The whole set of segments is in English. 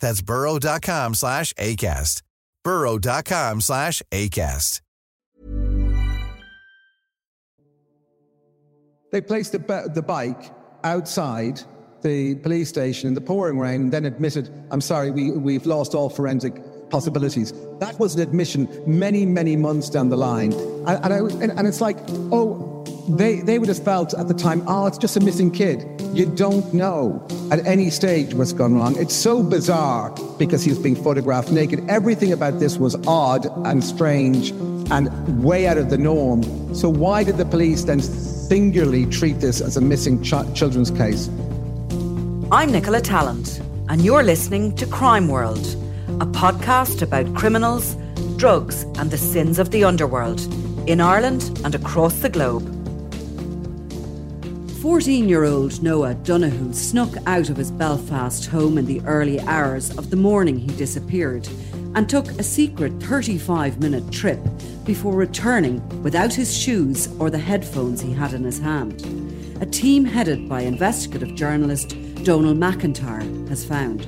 That's burrow.com slash ACAST. burrow.com slash ACAST. They placed the, the bike outside the police station in the pouring rain and then admitted, I'm sorry, we, we've lost all forensic possibilities. That was an admission many, many months down the line. And, and, I, and, and it's like, oh, they, they would have felt at the time, oh, it's just a missing kid. You don't know at any stage what's gone wrong. It's so bizarre because he was being photographed naked. Everything about this was odd and strange and way out of the norm. So why did the police then singularly treat this as a missing ch- children's case? I'm Nicola Tallant, and you're listening to Crime World, a podcast about criminals, drugs, and the sins of the underworld in Ireland and across the globe. 14 year old Noah Donohoe snuck out of his Belfast home in the early hours of the morning he disappeared and took a secret 35 minute trip before returning without his shoes or the headphones he had in his hand. A team headed by investigative journalist Donal MacIntyre has found.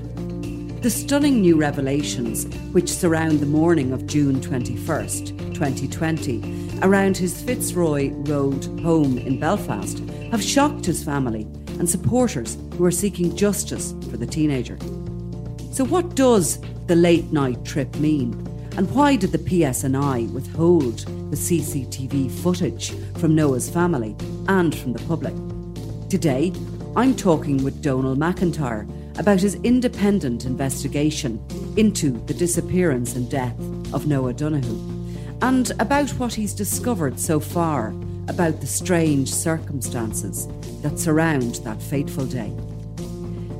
The stunning new revelations which surround the morning of June 21st, 2020, around his Fitzroy Road home in Belfast have shocked his family and supporters who are seeking justice for the teenager. So, what does the late night trip mean? And why did the PSNI withhold the CCTV footage from Noah's family and from the public? Today, I'm talking with Donal MacIntyre about his independent investigation into the disappearance and death of Noah Donohoe and about what he's discovered so far about the strange circumstances that surround that fateful day.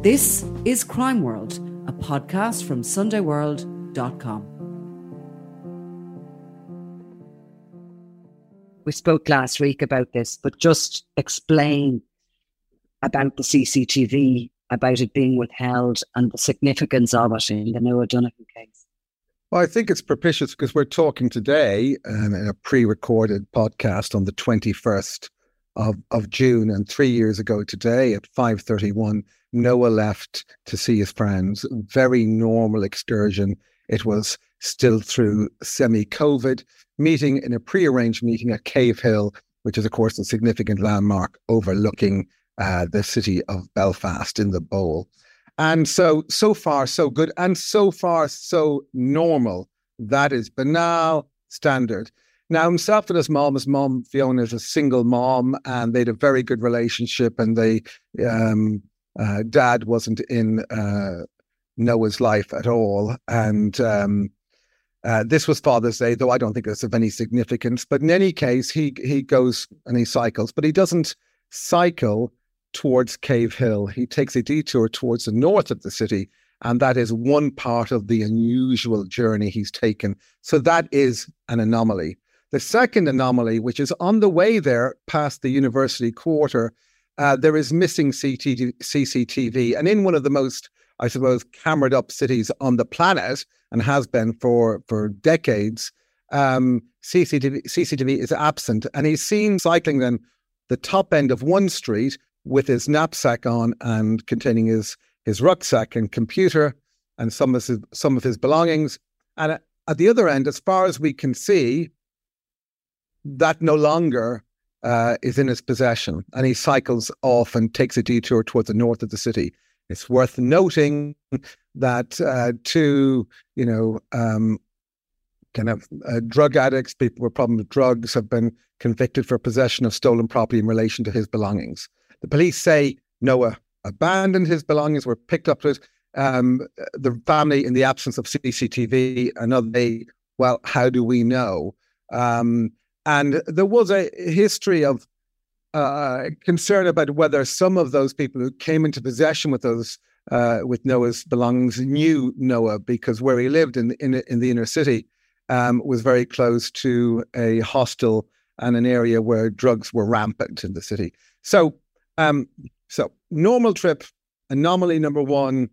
This is Crime World, a podcast from SundayWorld.com. We spoke last week about this, but just explain about the CCTV, about it being withheld, and the significance of it in the Noah Donohoe case. Well, I think it's propitious because we're talking today um, in a pre-recorded podcast on the 21st of, of June, and three years ago today at 5:31, Noah left to see his friends. Very normal excursion. It was still through semi-COVID meeting in a pre-arranged meeting at Cave Hill, which is of course a significant landmark overlooking uh, the city of Belfast in the bowl. And so, so far, so good. And so far, so normal. That is banal, standard. Now, himself and his mom, his mom, Fiona, is a single mom, and they had a very good relationship. And they, um, uh, dad wasn't in uh, Noah's life at all. And um, uh, this was Father's Day, though I don't think it's of any significance. But in any case, he he goes and he cycles, but he doesn't cycle towards Cave Hill. He takes a detour towards the north of the city, and that is one part of the unusual journey he's taken. So that is an anomaly. The second anomaly, which is on the way there past the university quarter, uh, there is missing CCTV. And in one of the most, I suppose, camered up cities on the planet, and has been for, for decades, um, CCTV, CCTV is absent. And he's seen cycling then the top end of one street with his knapsack on and containing his his rucksack and computer and some of his, some of his belongings. And at, the other end, as far as we can see, that no longer uh, is in his possession. And he cycles off and takes a detour towards the north of the city. It's worth noting that uh, two, you know, um, kind of uh, drug addicts, people with problems with drugs, have been convicted for possession of stolen property in relation to his belongings. The police say Noah abandoned his belongings, were picked up with um, the family in the absence of CCTV. Another day, well, how do we know? Um, and there was a history of uh, concern about whether some of those people who came into possession with those uh, with Noah's belongings knew Noah because where he lived in in, in the inner city um, was very close to a hostel and an area where drugs were rampant in the city. So, um, so normal trip, anomaly number one.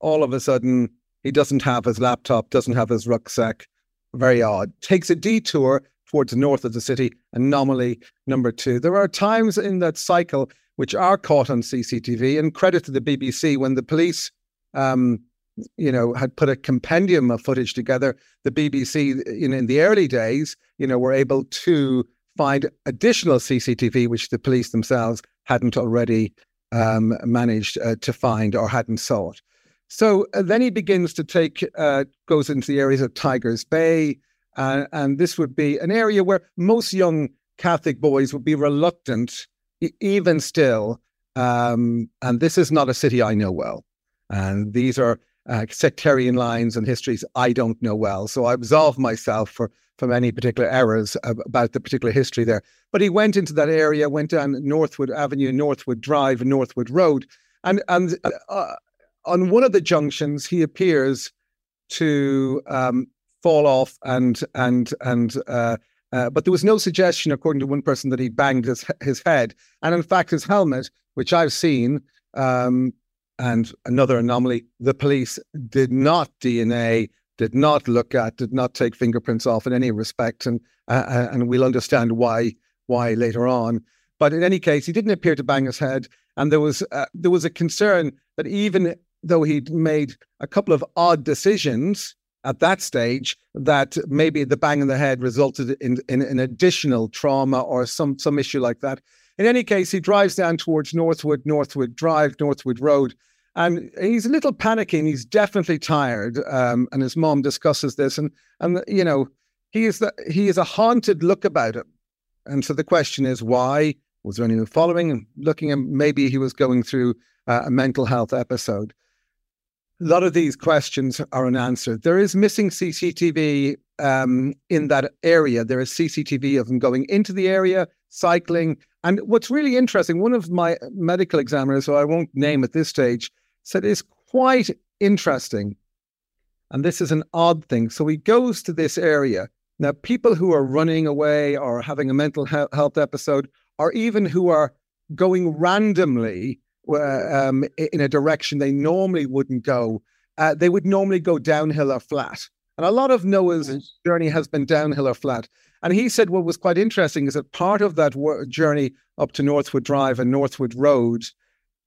All of a sudden, he doesn't have his laptop, doesn't have his rucksack. Very odd. Takes a detour towards the north of the city. Anomaly number two. There are times in that cycle which are caught on CCTV, and credit to the BBC when the police um, you know, had put a compendium of footage together. The BBC, in, in the early days, you know, were able to find additional CCTV, which the police themselves hadn't already um, managed uh, to find or hadn't sought. So uh, then he begins to take, uh, goes into the areas of Tigers Bay, uh, and this would be an area where most young Catholic boys would be reluctant, even still. Um, and this is not a city I know well. And these are uh, sectarian lines and histories I don't know well. So I absolve myself for from any particular errors about the particular history there. But he went into that area, went down Northwood Avenue, Northwood Drive, Northwood Road, and and uh, on one of the junctions he appears to um, fall off and and and. Uh, uh, but there was no suggestion, according to one person, that he banged his his head, and in fact, his helmet, which I've seen, um, and another anomaly, the police did not DNA, did not look at, did not take fingerprints off in any respect, and uh, uh, and we'll understand why why later on. But in any case, he didn't appear to bang his head, and there was uh, there was a concern that even though he'd made a couple of odd decisions at that stage, that maybe the bang in the head resulted in, in an additional trauma or some some issue like that. In any case, he drives down towards Northwood, Northwood Drive, Northwood Road, and he's a little panicking. He's definitely tired. Um, and his mom discusses this, and and you know, he is the, he is a haunted look about him. And so the question is, why was there anyone following and looking? And maybe he was going through uh, a mental health episode. A lot of these questions are unanswered. There is missing CCTV um, in that area. There is CCTV of him going into the area, cycling. And what's really interesting, one of my medical examiners, who I won't name at this stage, said it's quite interesting. And this is an odd thing. So he goes to this area. Now, people who are running away or having a mental health episode, or even who are going randomly um, in a direction they normally wouldn't go, uh, they would normally go downhill or flat. And a lot of Noah's journey has been downhill or flat. And he said what was quite interesting is that part of that journey up to Northwood Drive and Northwood Road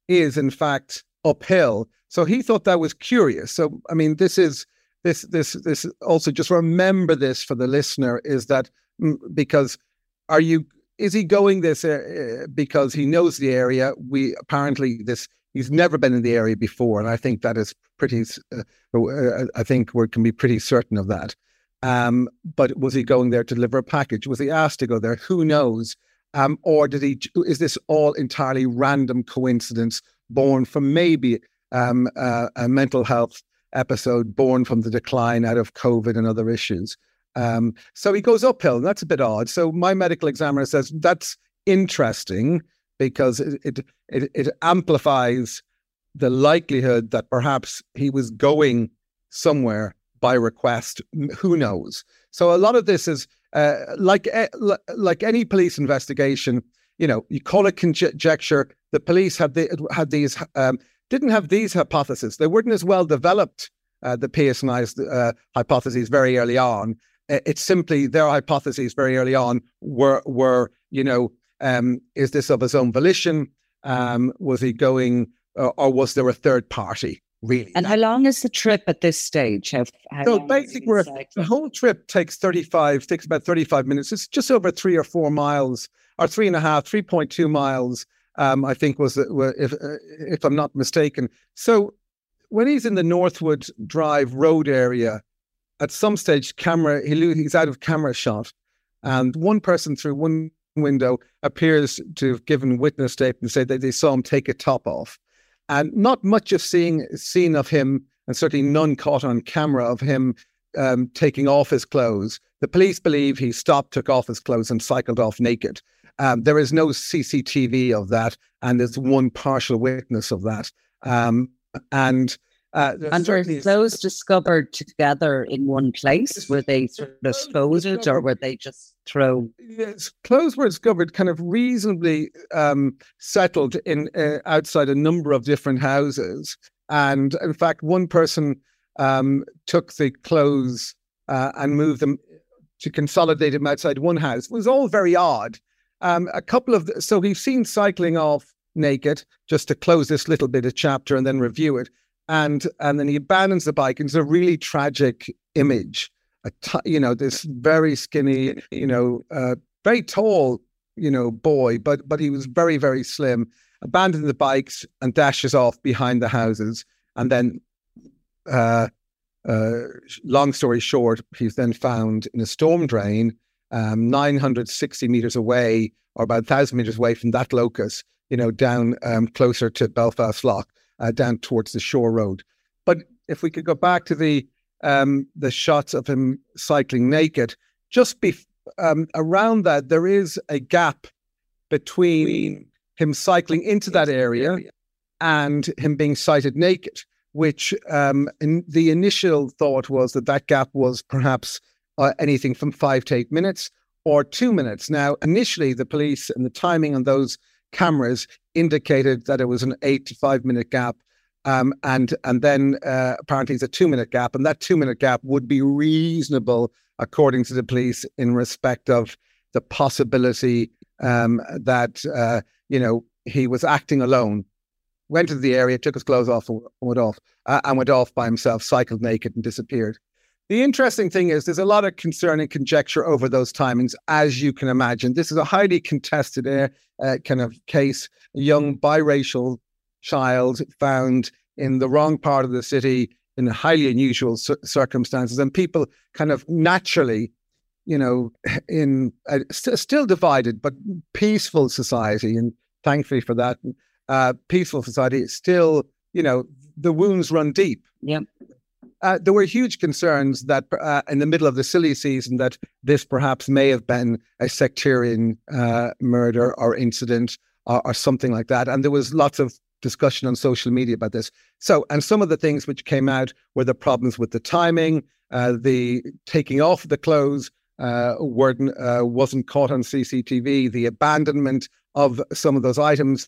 is, in fact, uphill. So he thought that was curious. So I mean, this is this this this also just remember this for the listener is that mm, because are you is he going this uh, because he knows the area? We apparently this he's never been in the area before, and I think that is pretty. Uh, uh, I think we can be pretty certain of that. Um, but was he going there to deliver a package? Was he asked to go there? Who knows? Um, or did he? Is this all entirely random coincidence? Born from maybe um, uh, a mental health episode born from the decline out of COVID and other issues. Um, so he goes uphill, and that's a bit odd. So my medical examiner says that's interesting because it, it, it, amplifies the likelihood that perhaps he was going somewhere by request. Who knows? So a lot of this is uh, like eh, like any police investigation. You know, you call it conjecture the police had the, had these um, didn't have these hypotheses. They weren't as well developed. Uh, the PSNI's uh, hypotheses very early on. It's simply their hypotheses very early on were were you know um, is this of his own volition? Um, was he going or, or was there a third party? Really? And how long is the trip at this stage? How, how so basically, the whole trip takes 35, takes about 35 minutes. It's just over three or four miles, or three and a half, 3.2 miles, um, I think was, if, uh, if I'm not mistaken. So when he's in the Northwood Drive Road area, at some stage, camera he, he's out of camera shot, and one person through one window appears to have given witness statement and said that they saw him take a top off and not much of seeing seen of him, and certainly none caught on camera of him um, taking off his clothes. The police believe he stopped, took off his clothes, and cycled off naked. Um, there is no CCTV of that, and there's one partial witness of that. Um, and uh, and were those discovered together in one place? Were they sort of folded or were they just thrown? Yes, clothes were discovered kind of reasonably um, settled in uh, outside a number of different houses. And in fact, one person um, took the clothes uh, and moved them to consolidate them outside one house. It was all very odd. Um, a couple of the, so we've seen cycling off naked just to close this little bit of chapter and then review it and and then he abandons the bike. And it's a really tragic image. A t- you know, this very skinny, you know, uh, very tall, you know, boy, but but he was very very slim. Abandons the bikes and dashes off behind the houses, and then. Uh, uh, long story short, he's then found in a storm drain, um, 960 meters away, or about 1,000 meters away from that locus, you know, down um, closer to Belfast Lough, uh, down towards the shore road. But if we could go back to the um, the shots of him cycling naked, just be, um, around that there is a gap between him cycling into that area and him being sighted naked. Which um, in the initial thought was that that gap was perhaps uh, anything from five to eight minutes or two minutes. Now, initially, the police and the timing on those cameras indicated that it was an eight to five minute gap. Um, and and then uh, apparently it's a two minute gap, and that two minute gap would be reasonable according to the police in respect of the possibility um, that uh, you know he was acting alone. Went to the area, took his clothes off, and went off, uh, and went off by himself, cycled naked, and disappeared. The interesting thing is, there's a lot of concern and conjecture over those timings, as you can imagine. This is a highly contested uh, uh, kind of case. A young biracial child found in the wrong part of the city in highly unusual circumstances, and people kind of naturally, you know, in a st- still divided but peaceful society, and thankfully for that, uh, peaceful society, it's still, you know, the wounds run deep. Yeah. Uh, there were huge concerns that uh, in the middle of the silly season that this perhaps may have been a sectarian uh, murder or incident or, or, something like that. And there was lots of discussion on social media about this. So, and some of the things which came out were the problems with the timing, uh, the taking off the clothes uh, were, uh, wasn't caught on CCTV, the abandonment of some of those items.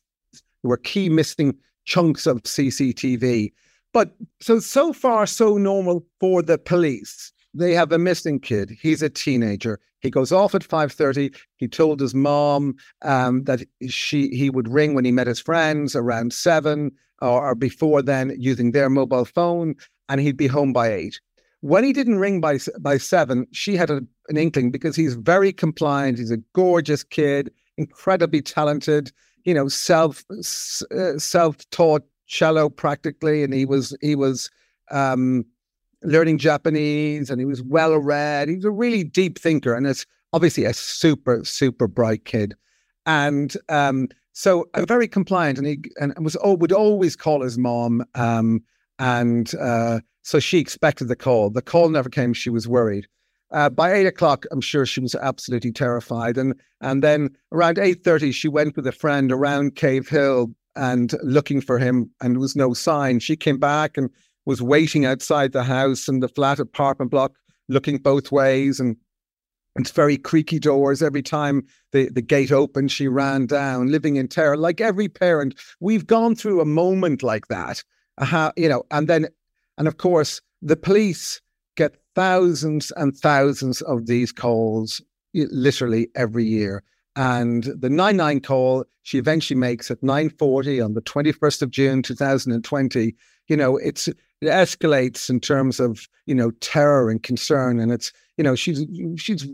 There were key missing chunks of CCTV. But so so far so normal for the police. They have a missing kid. He's a teenager. He goes off at five thirty. He told his mom um, that she he would ring when he met his friends around seven or, or before then using their mobile phone, and he'd be home by eight. When he didn't ring by by seven, she had a, an inkling because he's very compliant. He's a gorgeous kid, incredibly talented. You know, self uh, self taught cello practically, and he was he was um, learning Japanese, and he was well read. He was a really deep thinker, and it's obviously a super super bright kid, and um, so uh, very compliant. And he and was oh, would always call his mom, um, and uh, so she expected the call. The call never came. She was worried. Uh, by eight o'clock, I'm sure she was absolutely terrified. And and then around eight thirty, she went with a friend around Cave Hill and looking for him, and there was no sign. She came back and was waiting outside the house and the flat apartment block, looking both ways, and it's very creaky doors. Every time the, the gate opened, she ran down, living in terror. Like every parent, we've gone through a moment like that. Uh, you know, and then, and of course, the police get thousands and thousands of these calls literally every year and the 99 call she eventually makes at 9:40 on the 21st of June 2020 you know it's it escalates in terms of you know terror and concern. And it's you know she's she's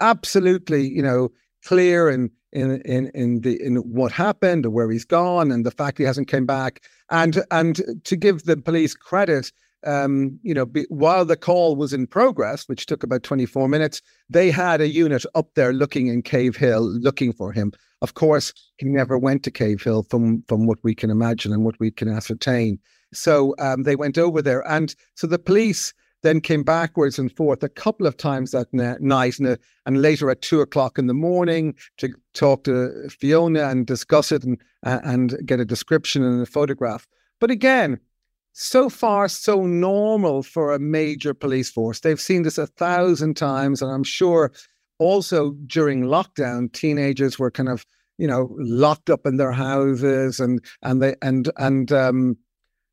absolutely you know clear in in in in the in what happened or where he's gone and the fact he hasn't came back. And and to give the police credit um, you know, be, while the call was in progress, which took about 24 minutes, they had a unit up there looking in Cave Hill, looking for him. Of course, he never went to Cave Hill from, from what we can imagine and what we can ascertain. So um, they went over there. And so the police then came backwards and forth a couple of times that night and, uh, and later at two o'clock in the morning to talk to Fiona and discuss it and, uh, and get a description and a photograph. But again, so far so normal for a major police force. They've seen this a thousand times, and I'm sure also during lockdown, teenagers were kind of you know locked up in their houses, and and they and and um,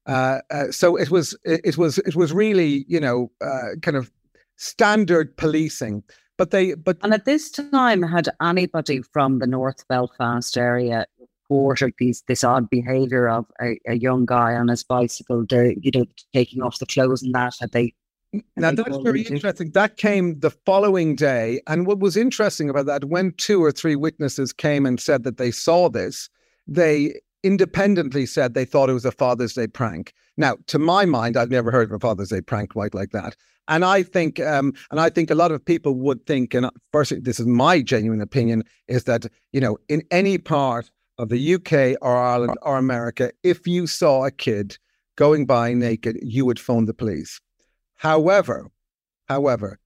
uh, uh, so it was it, was it was really you know uh, kind of standard policing. But they but and at this time had anybody from the North Belfast area reported these this odd behaviour of a, a, young guy on his bicycle, the, you know, taking off the clothes and that. Had they? Now that's very interesting. That came the following day, and what was interesting about that, when two or three witnesses came and said that they saw this, they independently said they thought it was a Father's Day prank. Now, to my mind, I've never heard of a Father's Day prank quite like that. And I think, um, and I think a lot of people would think, and first, this is my genuine opinion, is that you know, in any part of the UK or Ireland or America, if you saw a kid going by naked, you would phone the police. However, however,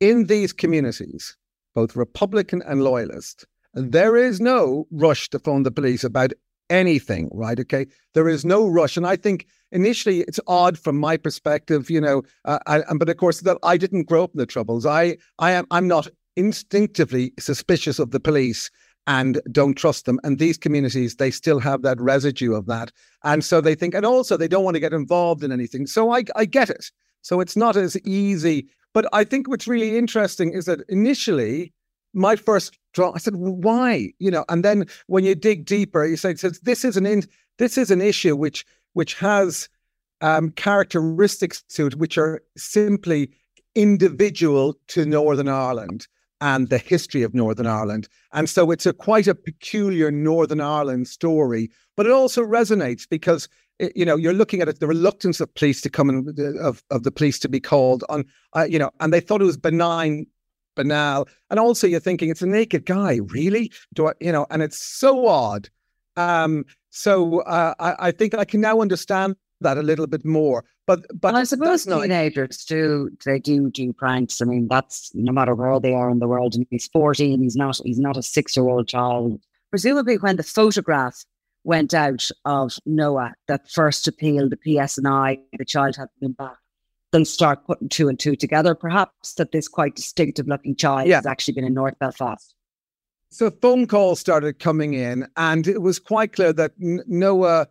in these communities, both Republican and loyalist, there is no rush to phone the police about anything, right? Okay. There is no rush. And I think initially it's odd from my perspective, you know, uh, I, but of course that I didn't grow up in the troubles. I, I am, I'm not instinctively suspicious of the police and don't trust them. And these communities, they still have that residue of that. And so they think, and also they don't want to get involved in anything. So I, I get it. So it's not as easy. But I think what's really interesting is that initially, my first draw, I said, why? You know, and then when you dig deeper, you say, says this is an in, this is an issue which which has um, characteristics to it which are simply individual to Northern Ireland and the history of Northern Ireland. And so it's a quite a peculiar Northern Ireland story, but it also resonates because you know you're looking at it the reluctance of police to come and of of the police to be called on uh, you know and they thought it was benign banal and also you're thinking it's a naked guy really do I you know and it's so odd um so uh, I, I think I can now understand that a little bit more. But but I suppose teenagers do they do do pranks. I mean, that's no matter where they are in the world. And he's fourteen. He's not. He's not a six year old child. Presumably, when the photograph went out of Noah that first appeal, the PSNI, the child had been back. Then start putting two and two together. Perhaps that this quite distinctive looking child yeah. has actually been in North Belfast. So phone calls started coming in, and it was quite clear that Noah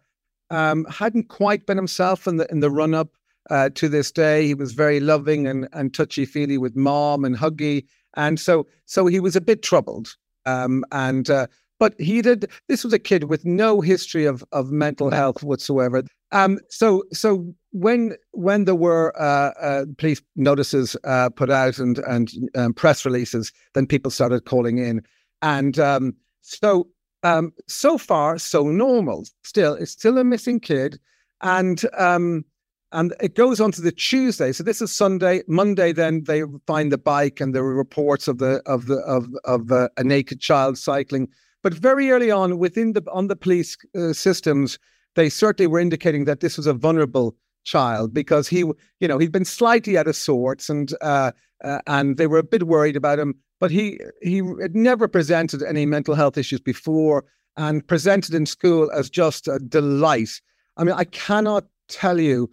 um, hadn't quite been himself in the in the run up uh, to this day. He was very loving and and touchy feely with mom and huggy, and so so he was a bit troubled. Um, and uh, but he did. This was a kid with no history of of mental health whatsoever. Um, so so when when there were uh, uh, police notices uh, put out and and um, press releases, then people started calling in, and um, so um, so far, so normal. Still, it's still a missing kid, and um, and it goes on to the Tuesday. So this is Sunday. Monday, then they find the bike, and there reports of the of the of of uh, a naked child cycling. But very early on, within the on the police uh, systems, they certainly were indicating that this was a vulnerable child because he, you know, he'd been slightly out of sorts, and uh, uh, and they were a bit worried about him but he he had never presented any mental health issues before and presented in school as just a delight. I mean, I cannot tell you,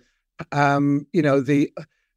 um, you know, the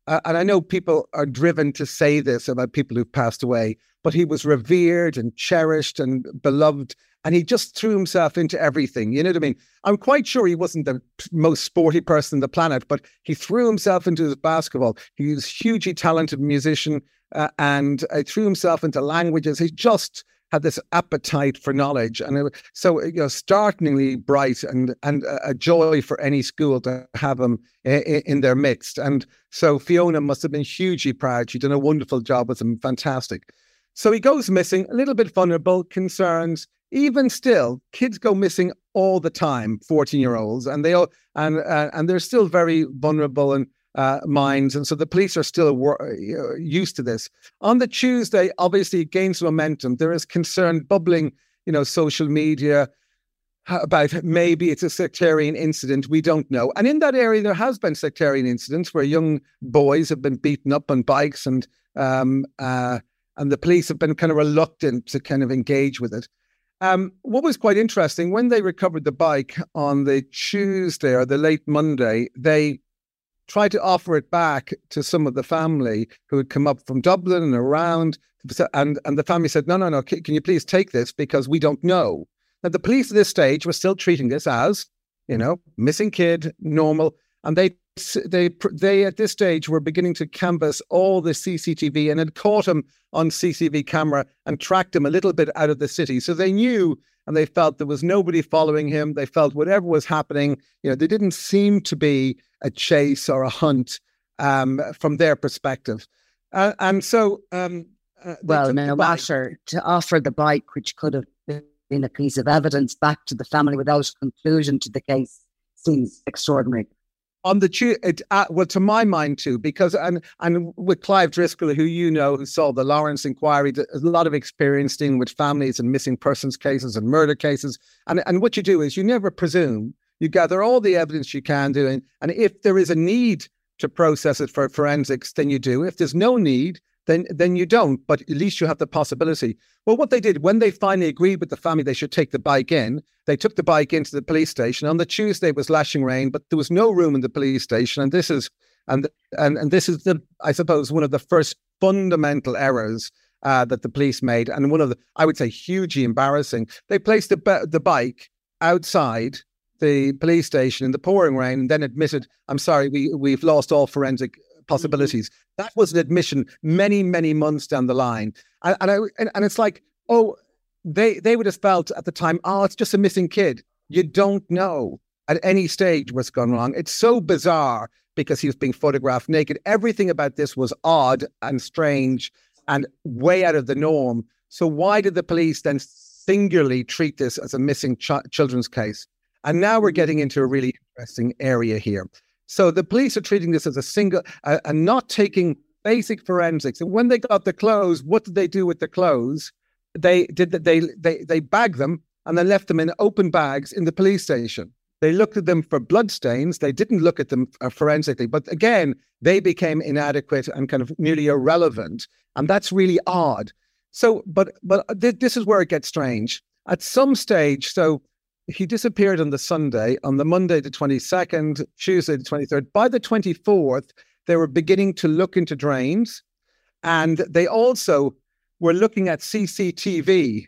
uh, and I know people are driven to say this about people who've passed away, but he was revered and cherished and beloved, and he just threw himself into everything. You know what I mean? I'm quite sure he wasn't the most sporty person on the planet, but he threw himself into his basketball. He was a hugely talented musician uh, and uh, threw himself into languages. He just had this appetite for knowledge, and it, so you know, startlingly bright and and a joy for any school to have him in, their midst. And so Fiona must have been hugely proud. She'd done a wonderful job with him, fantastic. So he goes missing, a little bit vulnerable, concerns. Even still, kids go missing all the time. Fourteen-year-olds, and they all and uh, and they're still very vulnerable and uh, minds. And so the police are still wor- used to this. On the Tuesday, obviously, it gains momentum. There is concern bubbling, you know, social media about maybe it's a sectarian incident. We don't know. And in that area, there has been sectarian incidents where young boys have been beaten up on bikes and um, uh, and the police have been kind of reluctant to kind of engage with it. Um, what was quite interesting when they recovered the bike on the Tuesday or the late Monday, they tried to offer it back to some of the family who had come up from Dublin and around. And, and the family said, no, no, no, can, you please take this because we don't know. Now, the police at this stage were still treating this as, you know, missing kid, normal. And they, they, they at this stage were beginning to canvass all the CCTV and had caught him on CCTV camera and tracked him a little bit out of the city. So they knew and they felt there was nobody following him. They felt whatever was happening, you know, there didn't seem to be a chase or a hunt um, from their perspective. Uh, and so, um, uh, well, now, Asher, to offer the bike, which could have been a piece of evidence back to the family without a conclusion to the case, seems extraordinary. On the it, uh, well to my mind too because and and with Clive Driscoll who you know who saw the Lawrence inquiry a lot of experience dealing with families and missing persons cases and murder cases. And and what you do is you never presume you gather all the evidence you can do and, and if there is a need to process it for forensics then you do if there's no need then then you don't. But at least you have the possibility. Well, what they did when they finally agreed with the family they should take the bike in, they took the bike into the police station. On the Tuesday it was lashing rain, but there was no room in the police station. And this is and and and this is the I suppose one of the first fundamental errors uh, that the police made, and one of the I would say hugely embarrassing. They placed the the bike outside the police station in the pouring rain, and then admitted, "I'm sorry, we we've lost all forensic possibilities. Mm-hmm. That was an admission many, many months down the line, and and, I, and, and it's like, oh, they they would have felt at the time, oh, it's just a missing kid. You don't know at any stage what's gone wrong. It's so bizarre because he was being photographed naked. Everything about this was odd and strange and way out of the norm. So why did the police then singularly treat this as a missing ch- children's case? And now we're getting into a really interesting area here. So the police are treating this as a single uh, and not taking basic forensics. And when they got the clothes, what did they do with the clothes? They did that. They they they bagged them and then left them in open bags in the police station. They looked at them for blood stains. They didn't look at them uh, forensically. But again, they became inadequate and kind of nearly irrelevant. And that's really odd. So, but but th- this is where it gets strange. At some stage, so he disappeared on the Sunday. On the Monday, the 22nd, Tuesday, the 23rd. By the 24th, they were beginning to look into drains. And they also were looking at CCTV.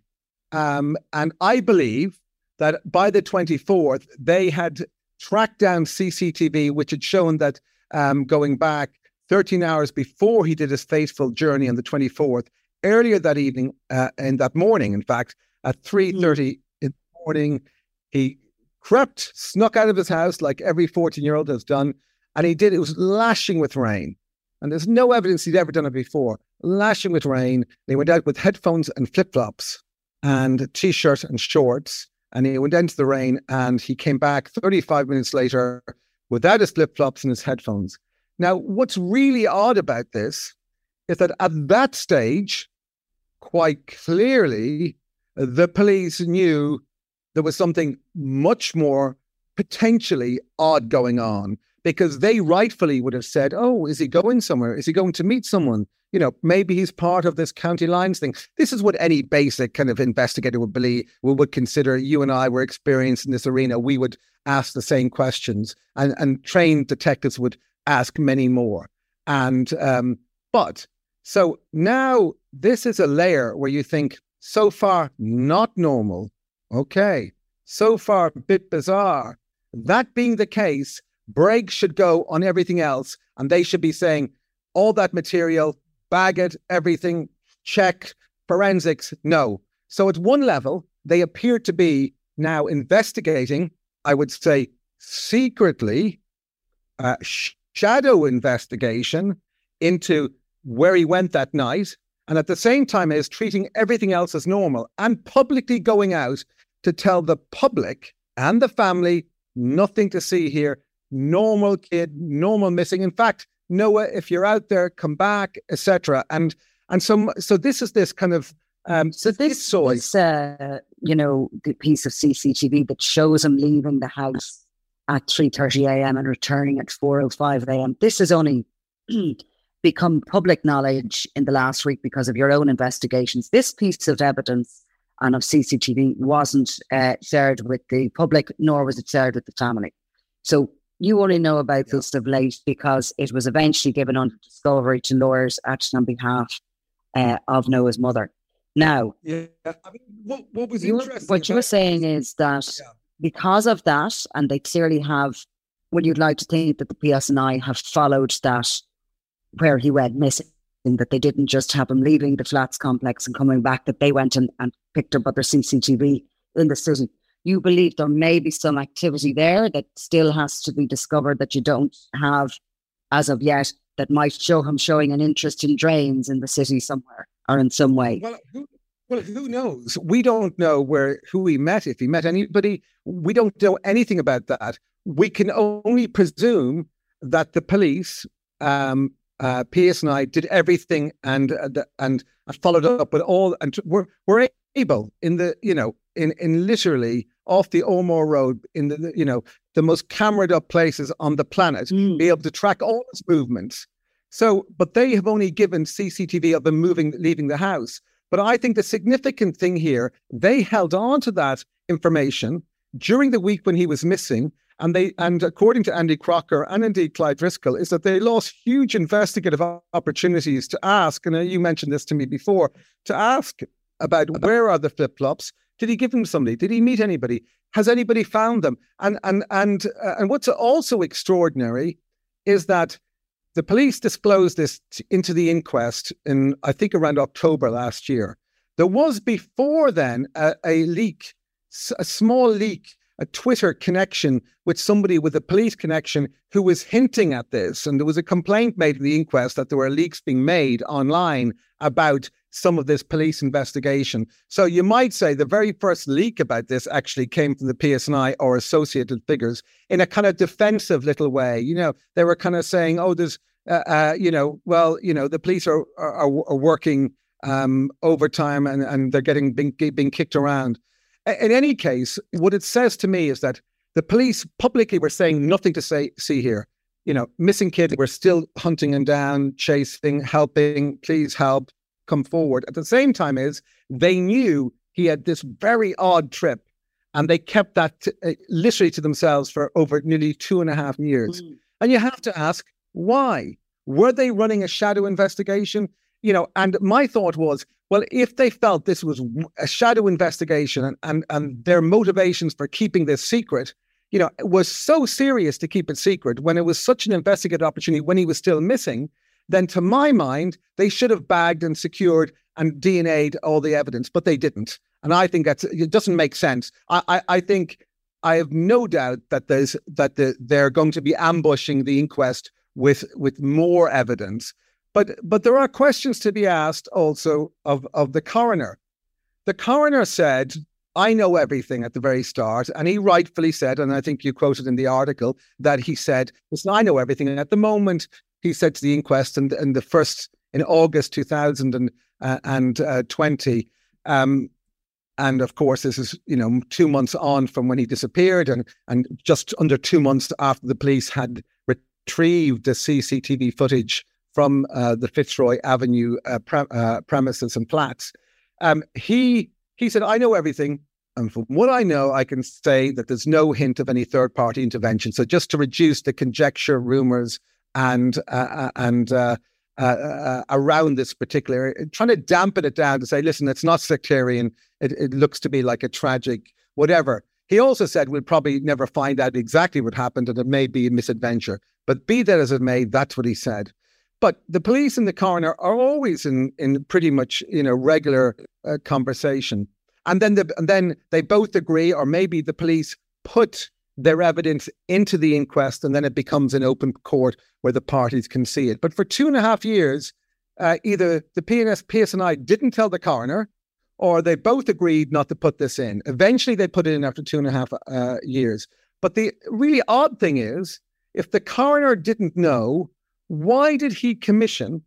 Um, and I believe that by the 24th, they had tracked down CCTV, which had shown that um, going back 13 hours before he did his fateful journey on the 24th, earlier that evening, uh, in that morning, in fact, at 3.30 mm. in the morning, he crept, snuck out of his house like every 14 year old has done. And he did, it was lashing with rain. And there's no evidence he'd ever done it before. Lashing with rain. He went out with headphones and flip flops and t shirt and shorts. And he went into the rain and he came back 35 minutes later without his flip flops and his headphones. Now, what's really odd about this is that at that stage, quite clearly, the police knew there was something much more potentially odd going on because they rightfully would have said, Oh, is he going somewhere? Is he going to meet someone? You know, maybe he's part of this county lines thing. This is what any basic kind of investigator would believe, would consider. You and I were experienced in this arena. We would ask the same questions, and, and trained detectives would ask many more. And, um, but so now this is a layer where you think, so far, not normal, Okay, so far, a bit bizarre. That being the case, brakes should go on everything else, and they should be saying all that material, bag it, everything, check, forensics, no. So at one level, they appear to be now investigating, I would say, secretly, uh, shadow investigation into where he went that night. And at the same time, is treating everything else as normal and publicly going out to tell the public and the family nothing to see here. Normal kid, normal missing. In fact, Noah, if you're out there, come back, etc. And and so so this is this kind of um, so this, this uh, you know, the piece of CCTV that shows him leaving the house at 3.30 a.m. and returning at 4.05 a.m. This has only become public knowledge in the last week because of your own investigations. This piece of evidence and of CCTV wasn't uh, shared with the public, nor was it shared with the family. So you only know about yeah. this of late because it was eventually given under discovery to lawyers acting on behalf uh, of Noah's mother. Now, yeah, I mean, what, what was interesting? What you're saying is that yeah because of that, and they clearly have, well, you'd like to think that the PSNI have followed that where he went missing, that they didn't just have him leaving the flats complex and coming back, that they went and, and picked up other CCTV in the city. You believe there may be some activity there that still has to be discovered that you don't have as of yet that might show him showing an interest in drains in the city somewhere or in some way. Well, who, well, who knows? We don't know where who he met. If he met anybody, we don't know anything about that. We can only presume that the police, um, uh, I did everything and uh, and followed up with all, and were were able in the you know in in literally off the Ormeau Road in the you know the most camered up places on the planet, mm. be able to track all his movements. So, but they have only given CCTV of him moving, leaving the house. But I think the significant thing here, they held on to that information during the week when he was missing. And they, and according to Andy Crocker and indeed Clive Driscoll, is that they lost huge investigative opportunities to ask. And you mentioned this to me before to ask about where are the flip flops? Did he give them somebody? Did he meet anybody? Has anybody found them? And and and uh, and what's also extraordinary is that the police disclosed this t- into the inquest in, I think, around October last year. There was before then a, a leak, a small leak, a Twitter connection with somebody with a police connection who was hinting at this. And there was a complaint made in the inquest that there were leaks being made online about some of this police investigation. So you might say the very first leak about this actually came from the PSNI or associated figures in a kind of defensive little way. You know, they were kind of saying, "Oh, there's, uh, uh, you know, well, you know, the police are are, are working um, overtime and and they're getting being, being kicked around." In any case, what it says to me is that the police publicly were saying nothing to say see here. You know, missing kid, we're still hunting him down, chasing, helping, please help come forward. At the same time, is they knew he had this very odd trip, and they kept that to, uh, literally to themselves for over nearly two and a half years. Mm. And you have to ask why. Were they running a shadow investigation? You know, and my thought was, well, if they felt this was a shadow investigation and, and, and their motivations for keeping this secret, you know, was so serious to keep it secret when it was such an investigative opportunity when he was still missing, then to my mind, they should have bagged and secured and DNA'd all the evidence, but they didn't. And I think that's it doesn't make sense. I, I, I think I have no doubt that there's that the, they're going to be ambushing the inquest with with more evidence. But but there are questions to be asked also of, of the coroner. The coroner said, I know everything at the very start. And he rightfully said, and I think you quoted in the article, that he said, Listen, I know everything. And at the moment, he said to the inquest and, and the first in August 2020. Uh, um, and of course, this is you know two months on from when he disappeared, and and just under two months after the police had retrieved the CCTV footage from uh, the Fitzroy Avenue uh, pre- uh, premises and flats. Um, he he said, "I know everything." And from what I know, I can say that there's no hint of any third party intervention. So, just to reduce the conjecture, rumors, and uh, uh, and uh, around this particular, trying to dampen it down to say, listen, it's not sectarian. It, it looks to be like a tragic whatever. He also said we'll probably never find out exactly what happened, and it may be a misadventure. But be that as it may, that's what he said. But the police and the coroner are always in in pretty much you know regular uh, conversation. and then the, and then they both agree, or maybe the police put their evidence into the inquest, and then it becomes an open court where the parties can see it. But for two and a half years, uh, either the PNS, PSNI didn't tell the coroner, or they both agreed not to put this in. Eventually, they put it in after two and a half uh, years. But the really odd thing is, if the coroner didn't know, why did he commission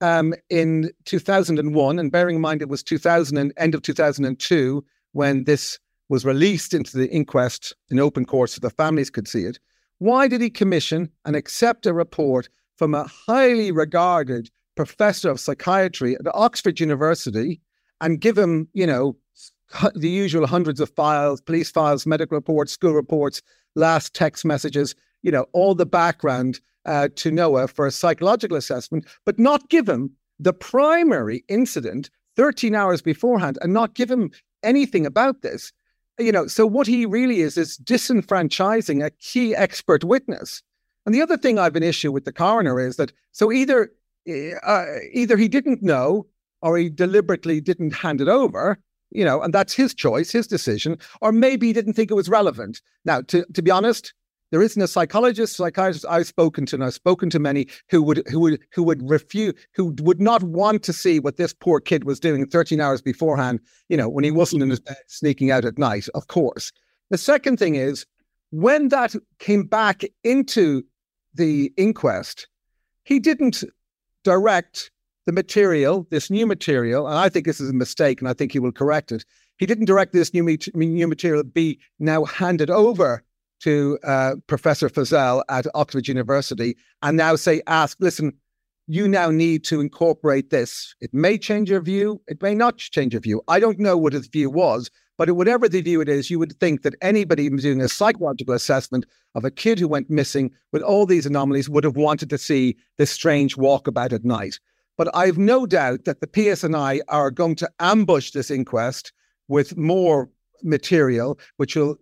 um, in 2001? And bearing in mind it was 2000 and end of 2002 when this was released into the inquest in open court so the families could see it. Why did he commission and accept a report from a highly regarded professor of psychiatry at Oxford University and give him, you know, the usual hundreds of files, police files, medical reports, school reports, last text messages, you know, all the background uh, to Noah for a psychological assessment, but not give him the primary incident 13 hours beforehand and not give him anything about this. You know, so what he really is is disenfranchising a key expert witness. And the other thing I've an issue with the coroner is that so either uh, either he didn't know or he deliberately didn't hand it over, you know, and that's his choice, his decision, or maybe he didn't think it was relevant. Now, to, to be honest, there isn't a psychologist, psychiatrist I've spoken to, and I've spoken to many who would who would who would refuse, who would not want to see what this poor kid was doing 13 hours beforehand, you know, when he wasn't in his bed uh, sneaking out at night, of course. The second thing is when that came back into the inquest, he didn't direct the material, this new material, and I think this is a mistake, and I think he will correct it. He didn't direct this new, new material be now handed over to uh, Professor Fazel at Oxford University and now say, ask, listen, you now need to incorporate this. It may change your view, it may not change your view. I don't know what his view was, but whatever the view it is, you would think that anybody doing a psychological assessment of a kid who went missing with all these anomalies would have wanted to see this strange walkabout at night. But I've no doubt that the PSNI are going to ambush this inquest with more material, which will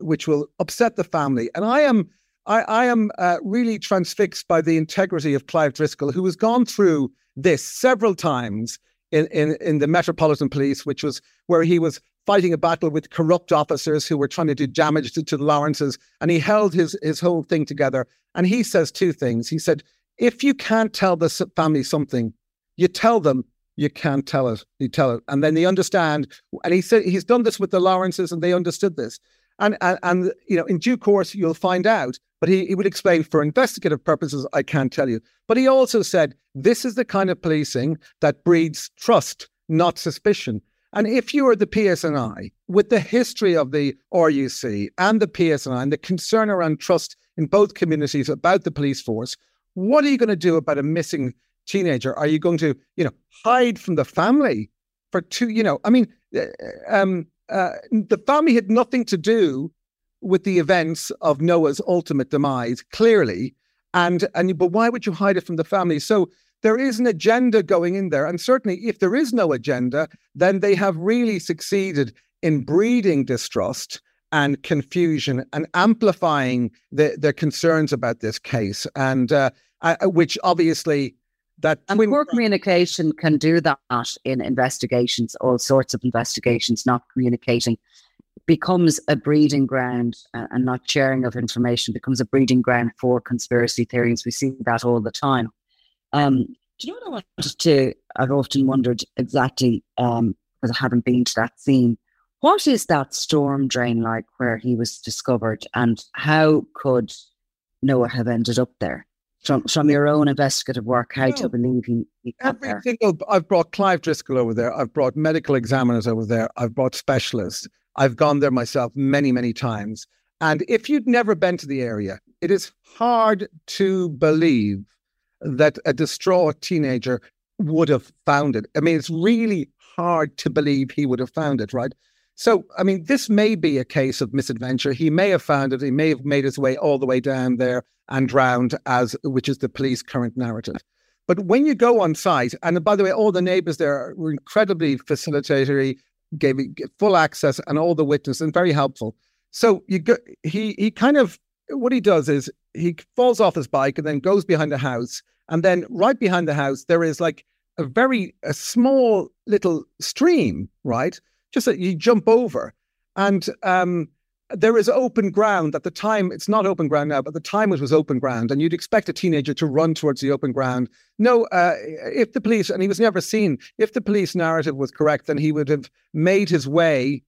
which will upset the family. And I am I, I am uh, really transfixed by the integrity of Clive Driscoll, who has gone through this several times in, in, in the Metropolitan Police, which was where he was fighting a battle with corrupt officers who were trying to do damage to, to the Lawrences. And he held his, his whole thing together. And he says two things. He said, if you can't tell the family something, you tell them you can't tell it. You tell it, and then they understand. And he said he's done this with the Lawrences, and they understood this. And and, and you know, in due course, you'll find out. But he, he would explain for investigative purposes, I can't tell you. But he also said this is the kind of policing that breeds trust, not suspicion. And if you are the PSNI, with the history of the RUC and the PSNI and the concern around trust in both communities about the police force, what are you going to do about a missing teenager? Are you going to, you know, hide from the family for two, you know, I mean, uh, um, uh, the family had nothing to do with the events of Noah's ultimate demise, clearly. And, and, but why would you hide it from the family? So there is an agenda going in there. And certainly, if there is no agenda, then they have really succeeded in breeding distrust and confusion and amplifying the, their concerns about this case. And uh, uh, which obviously that and poor communication can do that in investigations, all sorts of investigations, not communicating becomes a breeding ground uh, and not sharing of information becomes a breeding ground for conspiracy theories. We see that all the time. Um, do you know what I wanted to? I've often wondered exactly um, because I haven't been to that scene. What is that storm drain like where he was discovered, and how could Noah have ended up there? From from your own investigative work how to believe he, he every there. single I've brought Clive Driscoll over there. I've brought medical examiners over there. I've brought specialists. I've gone there myself many many times. And if you'd never been to the area, it is hard to believe that a distraught teenager would have found it. I mean, it's really hard to believe he would have found it, right? So, I mean, this may be a case of misadventure. He may have found it. He may have made his way all the way down there and drowned, as which is the police current narrative. But when you go on site, and by the way, all the neighbours there were incredibly facilitatory, gave full access, and all the witnesses, and very helpful. So you go, he he kind of what he does is he falls off his bike and then goes behind the house, and then right behind the house there is like a very a small little stream, right? just that you jump over. And um, there is open ground at the time. It's not open ground now, but at the time it was open ground, and you'd expect a teenager to run towards the open ground. No, uh, if the police, and he was never seen, if the police narrative was correct, then he would have made his way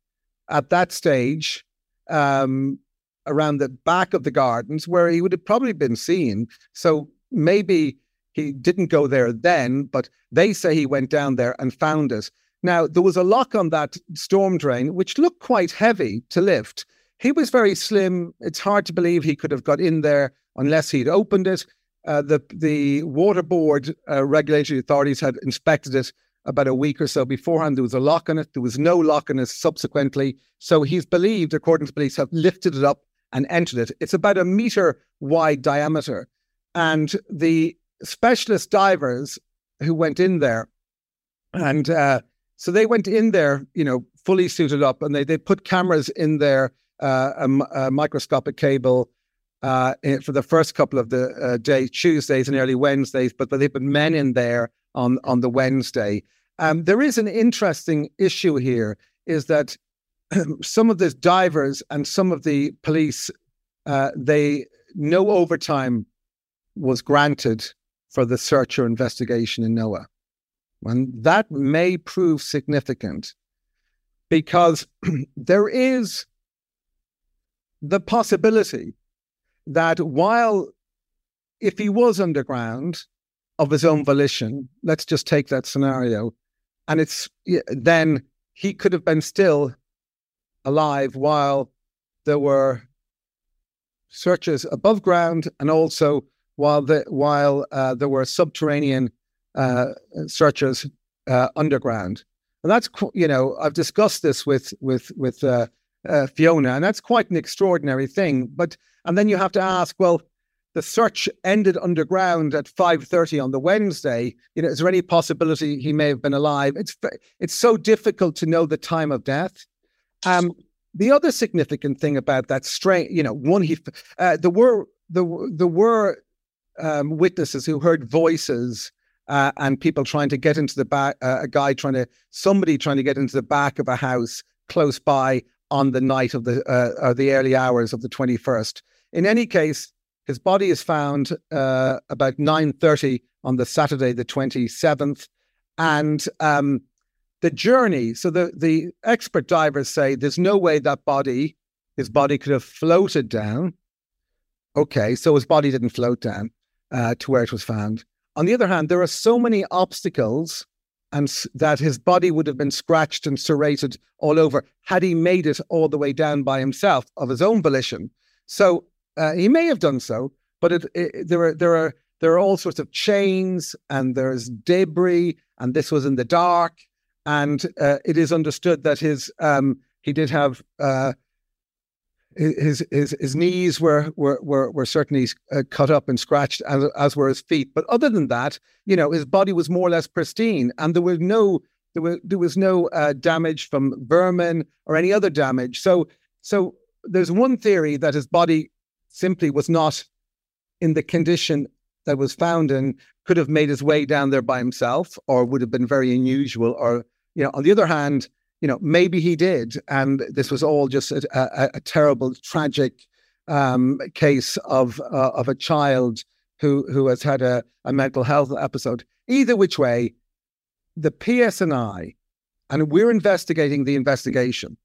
at that stage um, around the back of the gardens where he would have probably been seen. So maybe he didn't go there then, but they say he went down there and found it. Now, there was a lock on that storm drain, which looked quite heavy to lift. He was very slim. It's hard to believe he could have got in there unless he'd opened it. Uh, the the water board uh, regulatory authorities had inspected it about a week or so beforehand. There was a lock on it. There was no lock on it subsequently. So he's believed, according to police, have lifted it up and entered it. It's about a meter wide diameter. And the specialist divers who went in there, and uh, so they went in there, you know, fully suited up, and they they put cameras in there, a, a, microscopic cable. Uh, for the first couple of the uh, days, Tuesdays and early Wednesdays, but, but they put men in there on, on the Wednesday. Um, there is an interesting issue here is that some of the divers and some of the police, uh, they no overtime was granted for the search or investigation in Noah. And that may prove significant because there is the possibility that while if he was underground of his own volition, let's just take that scenario, and it's then he could have been still alive while there were searches above ground and also while the while uh, there were subterranean uh, searches uh, underground. And that's you know I've discussed this with with with uh, Fiona and that's quite an extraordinary thing but and then you have to ask well the search ended underground at 5.30 on the Wednesday, you know, is there any possibility he may have been alive? It's, it's so difficult to know the time of death. Um, the other significant thing about that strain, you know, one, he, uh, there were, there, there were um, witnesses who heard voices uh, and people trying to get into the back, uh, a guy trying to, somebody trying to get into the back of a house close by on the night of the, uh, the early hours of the 21st. In any case, his body is found uh, about 9.30 on the Saturday, the 27th. And um, the journey, so the, the expert divers say there's no way that body, his body could have floated down. Okay, so his body didn't float down uh, to where it was found. On the other hand, there are so many obstacles and that his body would have been scratched and serrated all over had he made it all the way down by himself of his own volition. So uh, he may have done so, but it, it, there are there are there are all sorts of chains and there's debris, and this was in the dark, and uh, it is understood that his um, he did have uh, his his his knees were were were, were certainly uh, cut up and scratched as as were his feet. But other than that, you know, his body was more or less pristine, and there was no there was there was no uh, damage from vermin or any other damage. So so there's one theory that his body simply was not in the condition that was found and could have made his way down there by himself or would have been very unusual or you know on the other hand you know maybe he did and this was all just a, a, a terrible tragic um, case of uh, of a child who who has had a, a mental health episode either which way the PSNI and we're investigating the investigation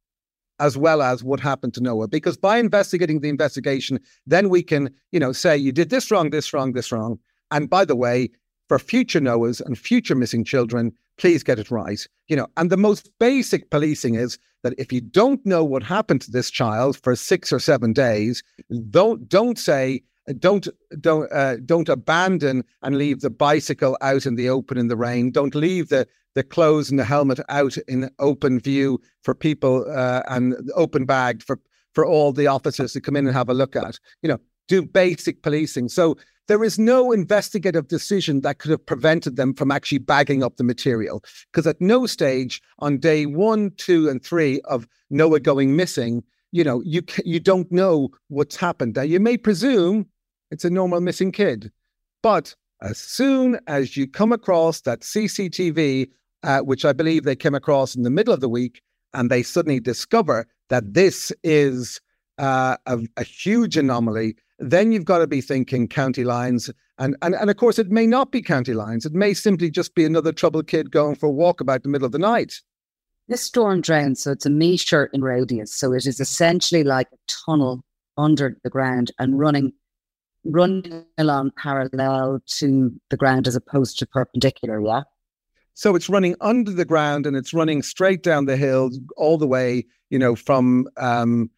as well as what happened to Noah. Because by investigating the investigation, then we can, you know, say you did this wrong, this wrong, this wrong. And by the way, for future Noahs and future missing children, please get it right. You know, and the most basic policing is that if you don't know what happened to this child for six or seven days, don't don't say don't don't uh, don't abandon and leave the bicycle out in the open in the rain. Don't leave the the clothes and the helmet out in open view for people uh, and open bagged for for all the officers to come in and have a look at. You know, do basic policing. So there is no investigative decision that could have prevented them from actually bagging up the material because at no stage on day one, two, and three of Noah going missing, you know, you you don't know what's happened. Now you may presume it's a normal missing kid, but as soon as you come across that CCTV uh, which I believe they came across in the middle of the week, and they suddenly discover that this is uh, a, a huge anomaly, then you've got to be thinking county lines. And, and, and of course, it may not be county lines. It may simply just be another troubled kid going for a walk about the middle of the night. This storm drain, so it's a metre in radius. So it is essentially like a tunnel under the ground and running running along parallel to the ground as opposed to perpendicular, yeah? So it's running under the ground and it's running straight down the hill all the way, you know, from um,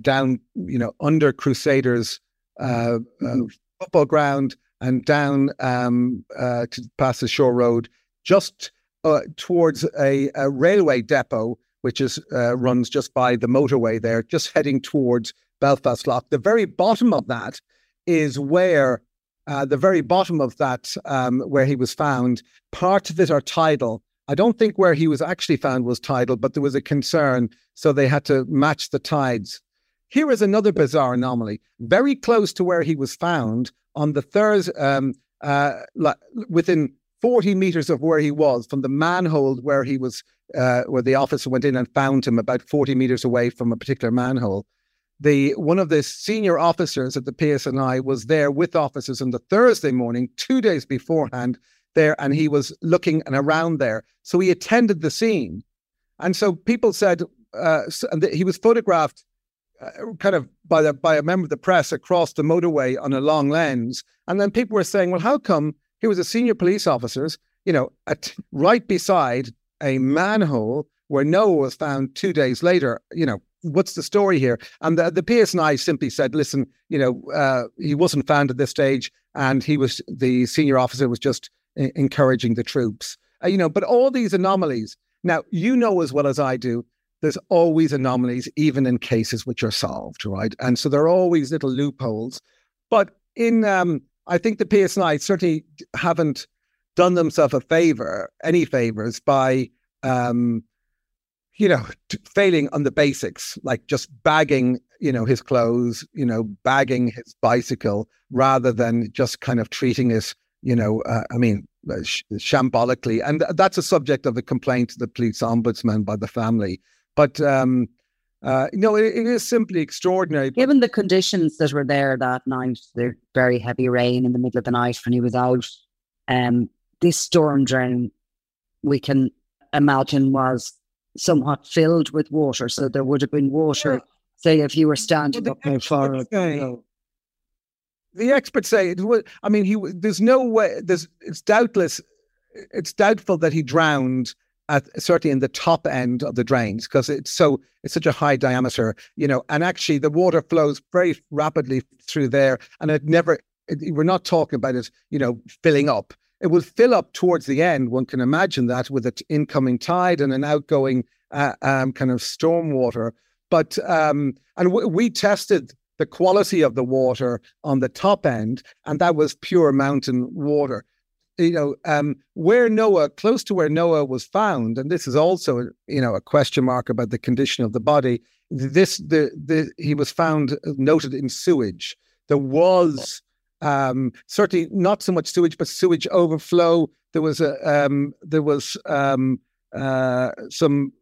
down, you know, under Crusaders uh, uh football ground and down um, uh, to past the Shore Road, just uh, towards a, a, railway depot, which is runs just by the motorway there, just heading towards Belfast Lough. The very bottom of that is where uh, the very bottom of that, um, where he was found, part of it are tidal. I don't think where he was actually found was tidal, but there was a concern, so they had to match the tides. Here is another bizarre anomaly. Very close to where he was found on the Thursday, um, uh, within 40 meters of where he was from the manhole where he was, uh, where the officer went in and found him about 40 meters away from a particular manhole the one of the senior officers at the PSNI was there with officers on the Thursday morning, two days beforehand, there, and he was looking and around there. So he attended the scene, and so people said, uh, he was photographed, uh, kind of by the by a member of the press across the motorway on a long lens, and then people were saying, well, how come he was a senior police officer, you know, at right beside a manhole where Noah was found two days later, you know, what's the story here? And the, the PSNI simply said, listen, you know, uh, he wasn't found at this stage, and he was the senior officer was just encouraging the troops. Uh, you know, but all these anomalies. Now, you know as well as I do, there's always anomalies, even in cases which are solved, right? And so there are always little loopholes. But in, um, I think the PSNI certainly haven't done themselves a favor, any favors, by um, you know, t- failing on the basics, like just bagging, you know, his clothes, you know, bagging his bicycle, rather than just kind of treating it, you know, uh, I mean, uh, sh- shambolically. And that's a subject of a complaint to the police ombudsman by the family. But um, uh, no, it, it is simply extraordinary. Given the conditions that were there that night, the very heavy rain in the middle of the night when he was out, um, this storm drain, we can imagine was somewhat filled with water. So there would have been water, say, if you were standing well, up there for it. The experts say it was. I mean, he. There's no way. There's. It's doubtless. It's doubtful that he drowned at certainly in the top end of the drains because it's so it's such a high diameter, you know. And actually, the water flows very rapidly through there, and it never. It, we're not talking about it, you know, filling up it will fill up towards the end. One can imagine that with an incoming tide and an outgoing uh, um, kind of storm water. But um, and w- we tested the quality of the water on the top end, and that was pure mountain water. You know, um, where Noah, close to where Noah was found, and this is also, you know, a question mark about the condition of the body. This, the, the, he was found noted in sewage. There was um, certainly not so much sewage, but sewage overflow. There was a um, there was um, uh, some,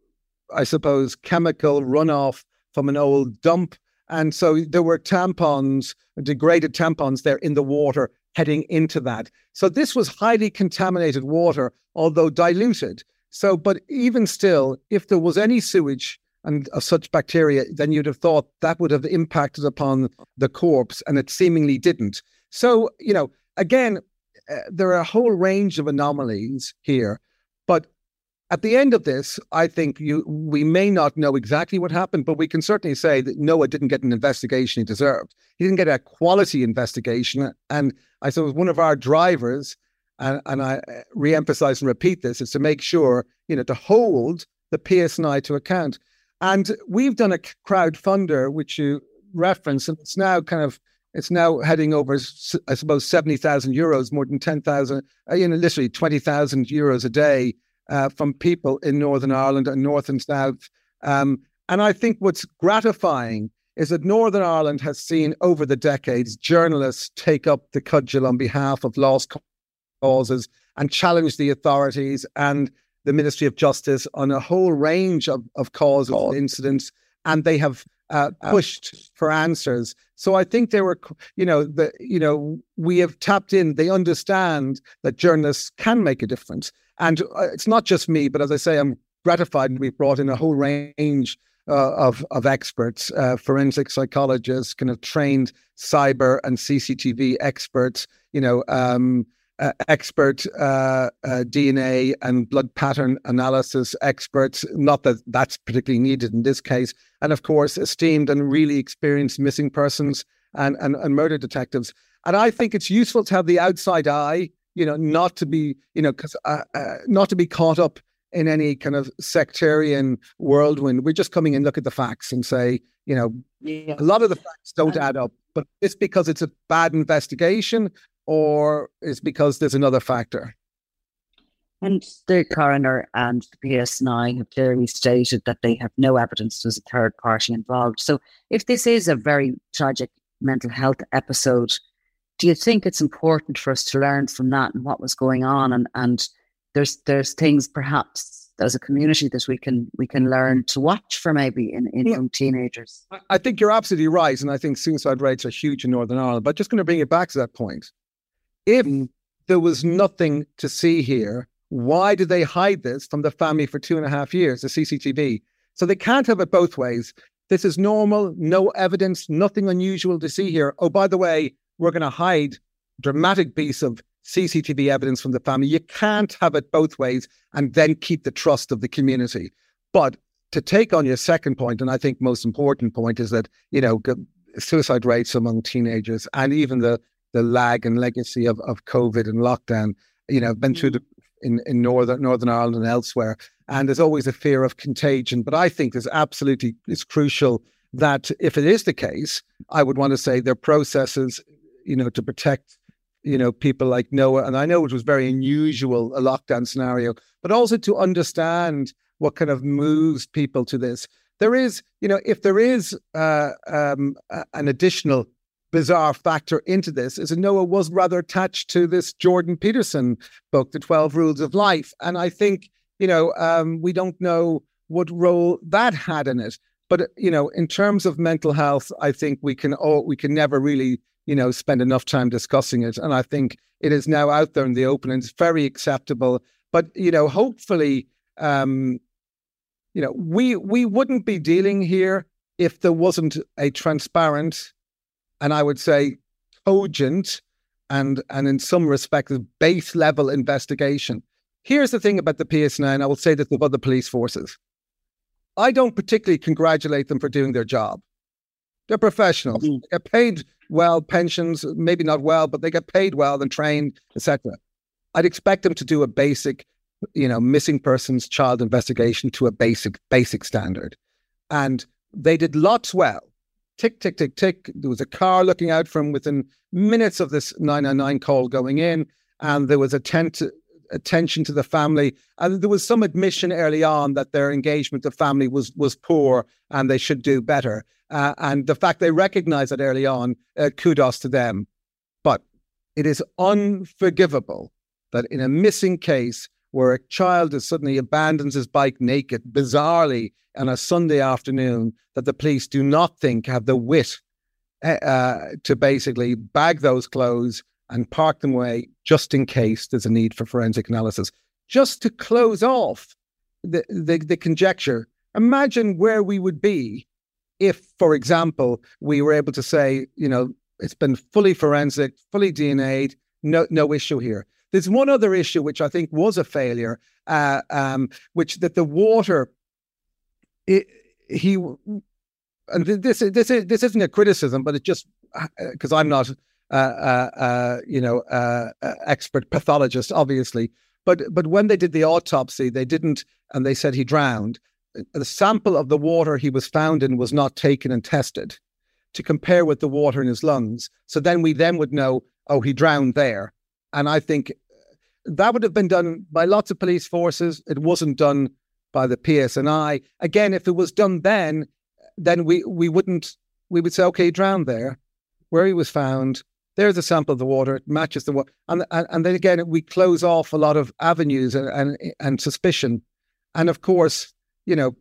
I suppose, chemical runoff from an old dump, and so there were tampons, degraded tampons there in the water heading into that. So this was highly contaminated water, although diluted. So, but even still, if there was any sewage and of such bacteria, then you'd have thought that would have impacted upon the corpse, and it seemingly didn't. So, you know, again, uh, there are a whole range of anomalies here, but at the end of this, I think you we may not know exactly what happened, but we can certainly say that Noah didn't get an investigation he deserved. He didn't get a quality investigation, and I suppose one of our drivers, and, and I uh, re-emphasize and repeat this, is to make sure you know to hold the PSNI to account. And we've done a crowdfunder, which you reference, and it's now kind of it's now heading over, I suppose, 70,000 euros, more than 10,000, uh, you know, literally 20,000 euros a day uh, from people in Northern Ireland and North and South. Um, and I think what's gratifying is that Northern Ireland has seen over the decades journalists take up the cudgel on behalf of lost causes and challenge the authorities and the Ministry of Justice on a whole range of, of causes oh. incidents, and they have uh, pushed for answers. So I think they were, you know, the you know we have tapped in. They understand that journalists can make a difference, and uh, it's not just me. But as I say, I'm gratified we've brought in a whole range uh, of of experts, uh, forensic psychologists, kind of trained cyber and CCTV experts. You know, um, uh, expert uh, uh, DNA and blood pattern analysis experts. Not that that's particularly needed in this case, and of course, esteemed and really experienced missing persons and and, and murder detectives. And I think it's useful to have the outside eye. You know, not to be you know because uh, uh, not to be caught up in any kind of sectarian whirlwind. We're just coming and look at the facts and say, you know, yeah. a lot of the facts don't add up. But it's because it's a bad investigation or is because there's another factor? And the coroner and the PSNI have clearly stated that they have no evidence there's a third party involved. So, if this is a very tragic mental health episode, do you think it's important for us to learn from that and what was going on? And and there's there's things perhaps as a community that we can we can learn to watch for maybe in, in yeah. young teenagers. I think you're absolutely right, and I think suicide rates are huge in Northern Ireland. But just going to bring it back to that point if mm. there was nothing to see here, why did they hide this from the family for two and a half years, the CCTV? So they can't have it both ways. This is normal, no evidence, nothing unusual to see here. Oh, by the way, we're going to hide dramatic piece of CCTV evidence from the family. You can't have it both ways and then keep the trust of the community. But to take on your second point, and I think most important point is that, you know, suicide rates among teenagers and even the the lag and legacy of, of COVID and lockdown. You know, I've been through mm. the in, in Northern Northern Ireland and elsewhere. And there's always a fear of contagion. But I think there's absolutely it's crucial that if it is the case, I would want to say there are processes, you know, to protect, you know, people like Noah. And I know it was very unusual, a lockdown scenario, but also to understand what kind of moves people to this. There is, you know, if there is uh, um, an additional bizarre factor into this is that Noah was rather attached to this Jordan Peterson book, The 12 Rules of Life. And I think, you know, um, we don't know what role that had in it. But, you know, in terms of mental health, I think we can all, we can never really, you know, spend enough time discussing it. And I think it is now out there in the open and it's very acceptable. But, you know, hopefully, um, you know, we we wouldn't be dealing here if there wasn't a transparent and I would say cogent and and in some respects base level investigation. Here's the thing about the PSNI, I will say this of other police forces. I don't particularly congratulate them for doing their job. They're professionals. Mm-hmm. They get paid well, pensions, maybe not well, but they get paid well and trained, etc. I'd expect them to do a basic, you know, missing persons child investigation to a basic, basic standard. And they did lots well tick, tick, tick, tick. There was a car looking out from within minutes of this 999 call going in, and there was a tent- attention to the family. And there was some admission early on that their engagement to family was was poor and they should do better. Uh, and the fact they recognized that early on, uh, kudos to them. But it is unforgivable that in a missing case where a child is suddenly abandons his bike naked, bizarrely on a Sunday afternoon, that the police do not think have the wit eh, uh, to basically bag those clothes and park them away just in case there's a need for forensic analysis. Just to close off the, the, the conjecture, imagine where we would be if, for example, we were able to say, you know, it's been fully forensic, fully DNA'd, no, no issue here. There's one other issue which I think was a failure, uh, um, which that the water, it, he, and this this is this isn't a criticism, but it just because uh, I'm not, uh, uh, uh you know, expert pathologist, obviously. But but when they did the autopsy, they didn't, and they said he drowned. The sample of the water he was found in was not taken and tested to compare with the water in his lungs. So then we then would know, oh, he drowned there. And I think that would have been done by lots of police forces. It wasn't done by the PSNI. Again, if it was done then, then we, we wouldn't, we would say, okay, he drowned there. Where he was found, there's a sample of the water, it matches the water. And, and, and then again, we close off a lot of avenues and, and, and suspicion. And of course, you know,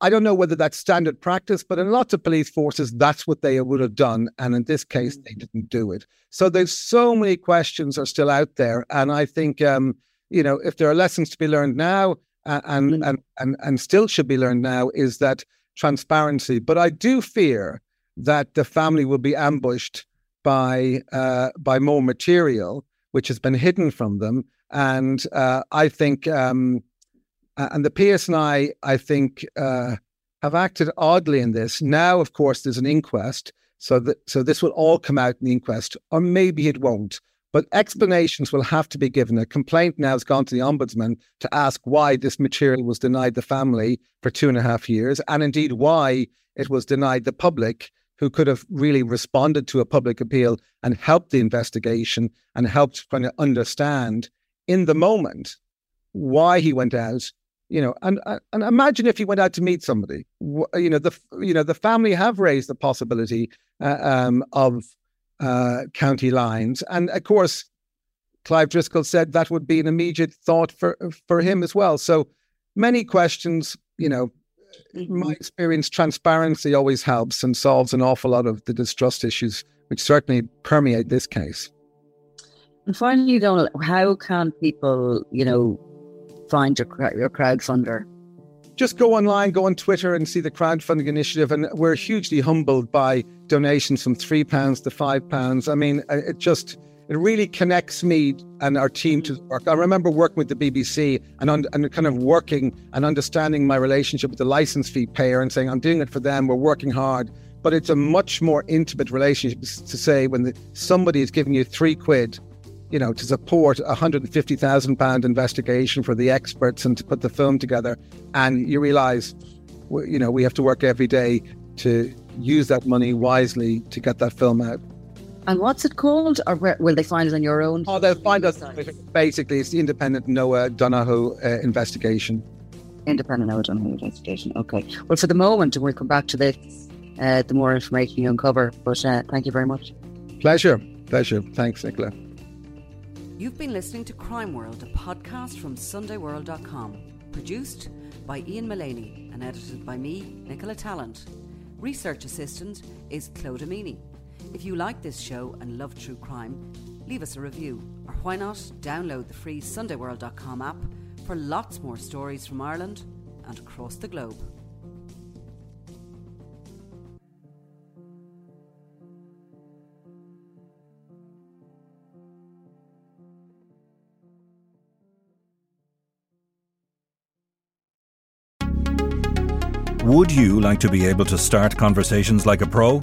I don't know whether that's standard practice, but in lots of police forces, that's what they would have done. And in this case, they didn't do it. So there's so many questions are still out there. And I think, um, you know, if there are lessons to be learned now uh, and, mm-hmm. and, and, and still should be learned now is that transparency. But I do fear that the family will be ambushed by uh, by more material which has been hidden from them. And uh, I think um, and the PSNI, I think, uh, have acted oddly in this. Now, of course, there's an inquest, so that so this will all come out in the inquest, or maybe it won't. But explanations will have to be given. A complaint now has gone to the ombudsman to ask why this material was denied the family for two and a half years, and indeed why it was denied the public, who could have really responded to a public appeal and helped the investigation and helped kind of understand in the moment why he went out you know and and imagine if he went out to meet somebody. You know the you know the family have raised the possibility uh, um, of uh, county lines. And of course Clive Driscoll said that would be an immediate thought for for him as well. So many questions you know mm-hmm. my experience transparency always helps and solves an awful lot of the distrust issues which certainly permeate this case and finally Donal how can people you know find your, your crowdfunder? Just go online, go on Twitter and see the crowdfunding initiative. And we're hugely humbled by donations from £3 to £5. I mean, uh, it just, it really connects me and our team to work. I remember working with the BBC and, un- and kind of working and understanding my relationship with the license fee payer and saying, I'm doing it for them, we're working hard. But it's a much more intimate relationship to say when the, somebody is giving you three quid you know, to support a hundred and fifty thousand pound investigation for the experts and to put the film together, and you realise, you know, we have to work every day to use that money wisely to get that film out. And what's it called, or where, will they find it on your own? Oh, they'll find us. Basically, it's the Independent Noah Donohoe uh, investigation. Independent Noah Donohoe investigation. Okay. Well, for the moment, we'll come back to this. Uh, the more information you uncover. But uh, thank you very much. Pleasure. Pleasure. Thanks, Nicola. You've been listening to Crime World, a podcast from SundayWorld.com, produced by Ian Mullaney and edited by me, Nicola Tallant. Research assistant is Claude Amini. If you like this show and love true crime, leave us a review, or why not download the free SundayWorld.com app for lots more stories from Ireland and across the globe. Would you like to be able to start conversations like a pro?